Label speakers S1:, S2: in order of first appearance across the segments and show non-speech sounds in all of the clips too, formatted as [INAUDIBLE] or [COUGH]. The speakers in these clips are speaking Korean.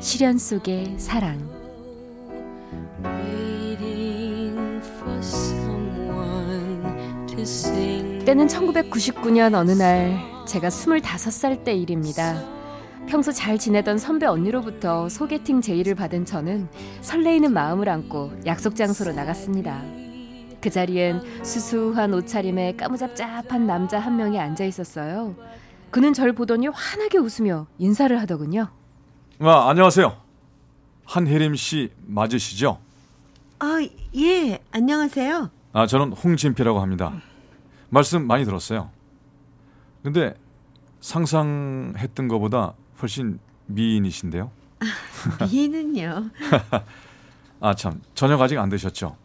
S1: 시련 속의 사랑 때는 1999년 어느 날 제가 25살 때 일입니다. 평소 잘 지내던 선배 언니로부터 소개팅 제의를 받은 저는 설레이는 마음을 안고 약속 장소로 나갔습니다. 그 자리엔 수수한 옷차림에 까무잡잡한 남자 한 명이 앉아 있었어요. 그는 절 보더니 환하게 웃으며 인사를 하더군요.
S2: 아, 안녕하세요. 한혜림 씨 맞으시죠?
S3: 아, 예, 안녕하세요.
S2: 아, 저는 홍진표라고 합니다. 말씀 많이 들었어요. 근데 상상했던 것보다 훨씬 미인이신데요.
S3: 미인은요? [LAUGHS]
S2: 아, 참. 저녁 아직 안 드셨죠?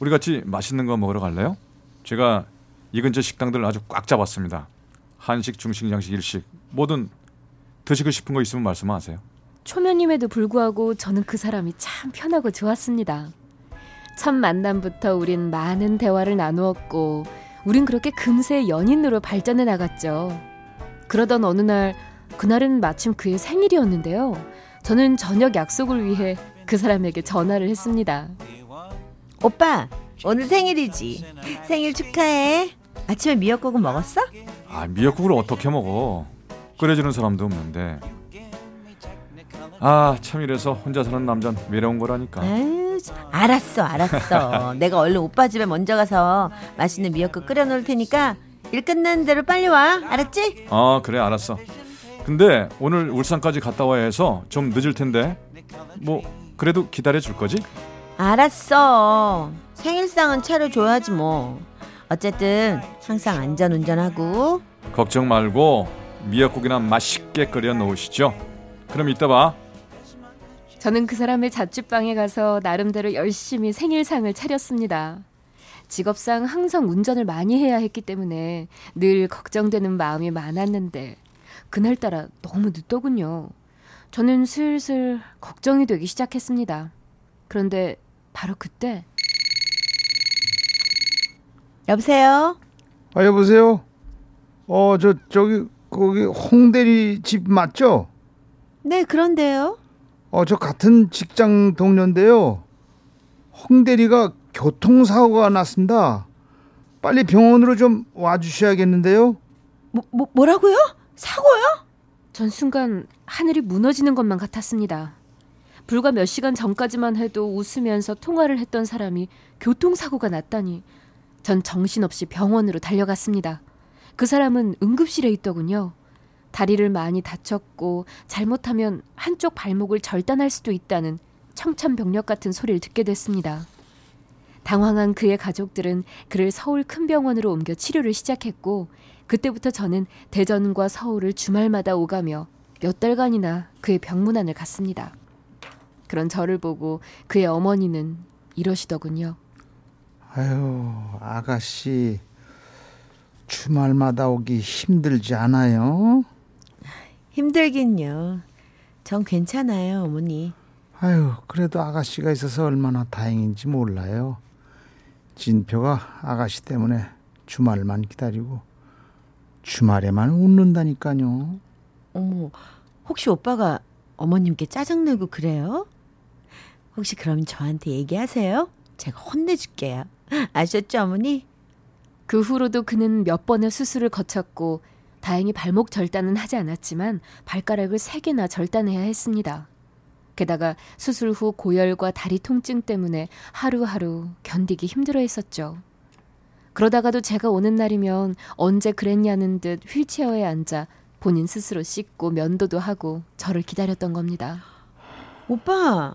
S2: 우리 같이 맛있는 거 먹으러 갈래요? 제가 이 근처 식당들 아주 꽉 잡았습니다. 한식, 중식, 양식, 일식 뭐든 드시고 싶은 거 있으면 말씀하세요.
S1: 초면임에도 불구하고 저는 그 사람이 참 편하고 좋았습니다. 첫 만남부터 우린 많은 대화를 나누었고 우린 그렇게 금세 연인으로 발전해 나갔죠. 그러던 어느 날 그날은 마침 그의 생일이었는데요. 저는 저녁 약속을 위해 그 사람에게 전화를 했습니다.
S3: 오빠, 오늘 생일이지. 생일 축하해. 아침에 미역국은 먹었어?
S2: 아, 미역국을 어떻게 먹어? 끓여주는 사람도 없는데. 아, 참 이래서 혼자 사는 남자는 외로운 거라니까.
S3: 에이, 알았어, 알았어. [LAUGHS] 내가 얼른 오빠 집에 먼저 가서 맛있는 미역국 끓여 놓을 테니까 일 끝나는 대로 빨리 와. 알았지?
S2: 아, 그래, 알았어. 근데 오늘 울산까지 갔다 와야 해서 좀 늦을 텐데. 뭐 그래도 기다려 줄 거지?
S3: 알았어. 생일상은 차려줘야지 뭐. 어쨌든 항상 안전 운전하고
S2: 걱정 말고 미역국이나 맛있게 끓여 놓으시죠. 그럼 이따 봐.
S1: 저는 그 사람의 자취방에 가서 나름대로 열심히 생일상을 차렸습니다. 직업상 항상 운전을 많이 해야 했기 때문에 늘 걱정되는 마음이 많았는데 그날따라 너무 늦더군요. 저는 슬슬 걱정이 되기 시작했습니다. 그런데 바로 그때
S3: 여보세요?
S4: 아 여보세요. 어 저 저기 거기 홍대리 집 맞죠?
S3: 네, 그런데요.
S4: 어 저 같은 직장 동료인데요. 홍 대리가 교통사고가 났습니다. 빨리 병원으로 좀 와주셔야겠는데요.
S3: 뭐, 뭐 뭐라고요? 사고요?
S1: 전 순간 하늘이 무너지는 것만 같았습니다. 불과 몇 시간 전까지만 해도 웃으면서 통화를 했던 사람이 교통사고가 났다니 전 정신없이 병원으로 달려갔습니다. 그 사람은 응급실에 있더군요. 다리를 많이 다쳤고 잘못하면 한쪽 발목을 절단할 수도 있다는 청천벽력 같은 소리를 듣게 됐습니다. 당황한 그의 가족들은 그를 서울 큰 병원으로 옮겨 치료를 시작했고 그때부터 저는 대전과 서울을 주말마다 오가며 몇 달간이나 그의 병문안을 갔습니다. 그런 저를 보고 그의 어머니는 이러시더군요.
S4: 아유 아가씨 주말마다 오기 힘들지 않아요?
S3: 힘들긴요. 전 괜찮아요, 어머니.
S4: 아유 그래도 아가씨가 있어서 얼마나 다행인지 몰라요. 진표가 아가씨 때문에 주말만 기다리고 주말에만 웃는다니까요.
S3: 어머, 혹시 오빠가 어머님께 짜증내고 그래요? 혹시 그럼 저한테 얘기하세요? 제가 혼내줄게요. 아셨죠, 어머니?
S1: 그 후로도 그는 몇 번의 수술을 거쳤고 다행히 발목 절단은 하지 않았지만 발가락을 세 개나 절단해야 했습니다. 게다가 수술 후 고열과 다리 통증 때문에 하루하루 견디기 힘들어 했었죠. 그러다가도 제가 오는 날이면 언제 그랬냐는 듯 휠체어에 앉아 본인 스스로 씻고 면도도 하고 저를 기다렸던 겁니다.
S3: 오빠,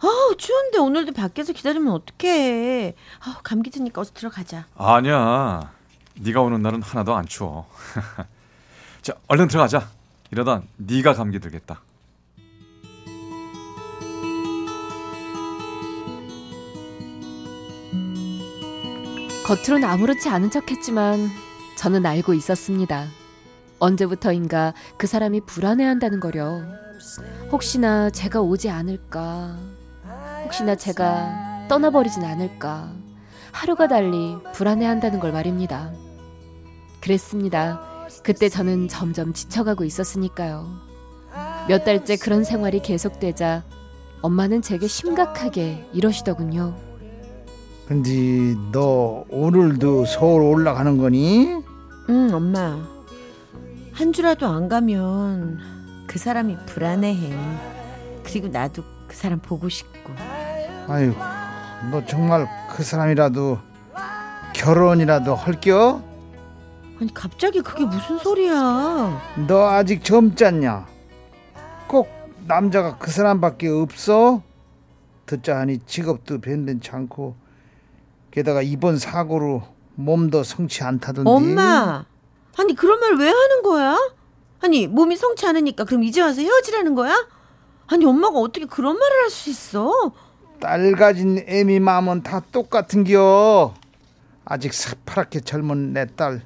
S3: 아 추운데 오늘도 밖에서 기다리면 어떡해. 아 감기 드니까 어서 들어가자.
S2: 아니야. 네가 오는 날은 하나도 안 추워. [LAUGHS] 자, 얼른 들어가자. 이러다 네가 감기 들겠다.
S1: 겉으론 아무렇지 않은 척했지만 저는 알고 있었습니다. 언제부터인가 그 사람이 불안해한다는 거려. 혹시나 제가 오지 않을까. 혹시나 제가 떠나버리진 않을까. 하루가 달리 불안해한다는 걸 말입니다. 그랬습니다. 그때 저는 점점 지쳐가고 있었으니까요. 몇 달째 그런 생활이 계속되자 엄마는 제게 심각하게 이러시더군요.
S4: 근데 너 오늘도 서울 올라가는 거니?
S3: 응, 엄마. 한 주라도 안 가면 그 사람이 불안해해. 그리고 나도 그 사람 보고 싶고.
S4: 아이고, 너 정말 그 사람이라도 결혼이라도 할겨?
S3: 아니 갑자기 그게 무슨 소리야?
S4: 너 아직 젊잖냐? 꼭 남자가 그 사람밖에 없어? 듣자 하니 직업도 변변치 않고 게다가 이번 사고로 몸도 성치 않다던데
S3: 엄마. 아니 그런 말 왜 하는 거야? 아니 몸이 성치 않으니까 그럼 이제 와서 헤어지라는 거야? 아니 엄마가 어떻게 그런 말을 할 수 있어?
S4: 딸 가진 애미 마음은 다 똑같은겨 아직 새파랗게 젊은 내 딸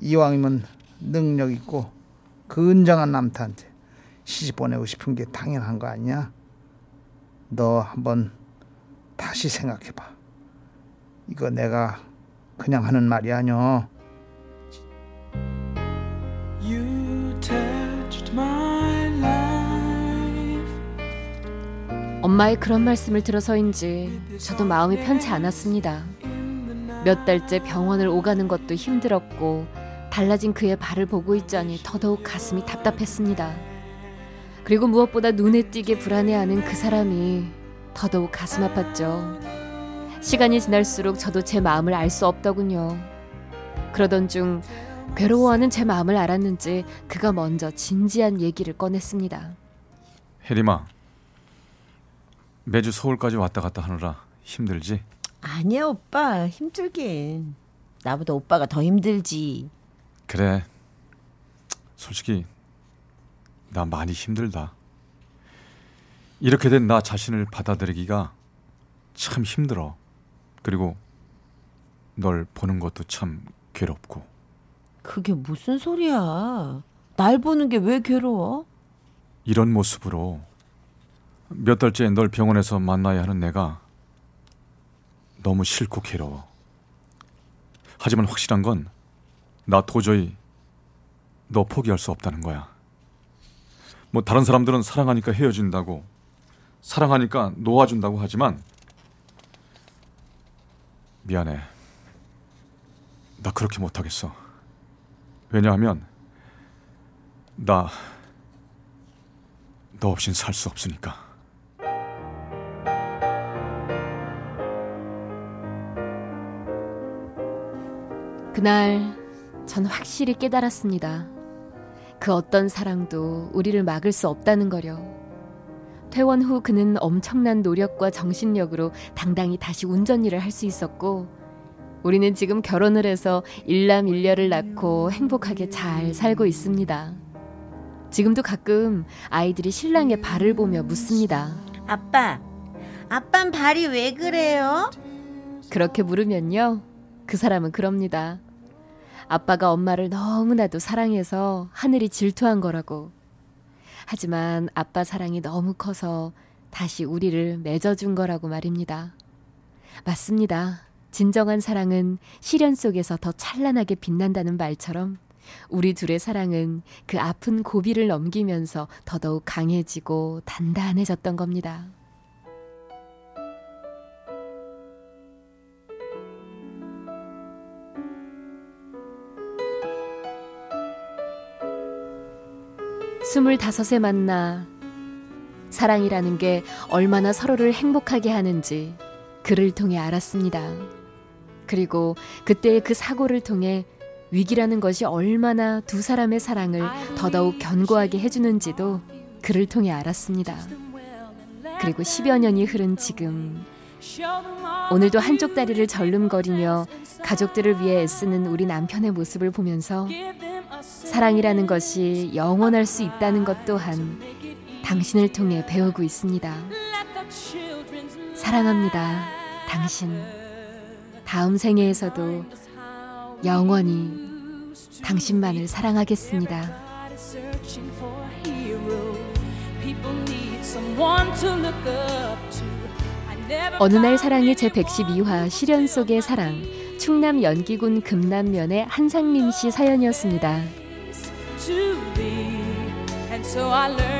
S4: 이왕이면 능력 있고 근정한 남자한테 시집 보내고 싶은 게 당연한 거 아니야? 너 한번 다시 생각해 봐 이거 내가 그냥 하는 말이 아니여
S5: You touched my life.
S1: 엄마의 그런 말씀을 들어서인지 저도 마음이 편치 않았습니다. 몇 달째 병원을 오가는 것도 힘들었고 달라진 그의 발을 보고 있자니 더더욱 가슴이 답답했습니다. 그리고 무엇보다 눈에 띄게 불안해하는 그 사람이 더더욱 가슴 아팠죠. 시간이 지날수록 저도 제 마음을 알 수 없더군요. 그러던 중 괴로워하는 제 마음을 알았는지 그가 먼저 진지한 얘기를 꺼냈습니다.
S2: 혜림아, 매주 서울까지 왔다 갔다 하느라 힘들지?
S3: 아니야 오빠 힘들긴. 나보다 오빠가 더 힘들지.
S2: 그래. 솔직히 나 많이 힘들다. 이렇게 된 나 자신을 받아들이기가 참 힘들어. 그리고 널 보는 것도 참 괴롭고.
S3: 그게 무슨 소리야? 날 보는 게 왜 괴로워?
S2: 이런 모습으로 몇 달째 널 병원에서 만나야 하는 내가 너무 싫고 괴로워. 하지만 확실한 건 나 도저히 너 포기할 수 없다는 거야. 뭐 다른 사람들은 사랑하니까 헤어진다고 사랑하니까 놓아준다고 하지만 미안해. 나 그렇게 못하겠어. 왜냐하면 나 너 없인 살 수 없으니까.
S1: 그날 전 확실히 깨달았습니다. 그 어떤 사랑도 우리를 막을 수 없다는 거려. 퇴원 후 그는 엄청난 노력과 정신력으로 당당히 다시 운전 일을 할 수 있었고, 우리는 지금 결혼을 해서 일남일녀를 낳고 행복하게 잘 살고 있습니다. 지금도 가끔 아이들이 신랑의 발을 보며 묻습니다.
S3: 아빠, 아빤 발이 왜 그래요?
S1: 그렇게 물으면요. 그 사람은 그럽니다. 아빠가 엄마를 너무나도 사랑해서 하늘이 질투한 거라고. 하지만 아빠 사랑이 너무 커서 다시 우리를 맺어준 거라고 말입니다. 맞습니다. 진정한 사랑은 시련 속에서 더 찬란하게 빛난다는 말처럼 우리 둘의 사랑은 그 아픈 고비를 넘기면서 더더욱 강해지고 단단해졌던 겁니다. 스물다섯에 만나 사랑이라는 게 얼마나 서로를 행복하게 하는지 그를 통해 알았습니다. 그리고 그때의 그 사고를 통해 위기라는 것이 얼마나 두 사람의 사랑을 더더욱 견고하게 해주는지도 그를 통해 알았습니다. 그리고 10여 년이 흐른 지금 오늘도 한쪽 다리를 절름거리며 가족들을 위해 애쓰는 우리 남편의 모습을 보면서 사랑이라는 것이 영원할 수 있다는 것 또한 당신을 통해 배우고 있습니다. 사랑합니다. 당신. 다음 생애에서도 영원히 당신만을 사랑하겠습니다. 어느 날
S6: found
S1: 사랑의 제
S6: anyone
S1: 112화 시련 속의 사랑 충남 연기군 금남면의 한상림 씨 사연이었습니다.
S6: So I learned.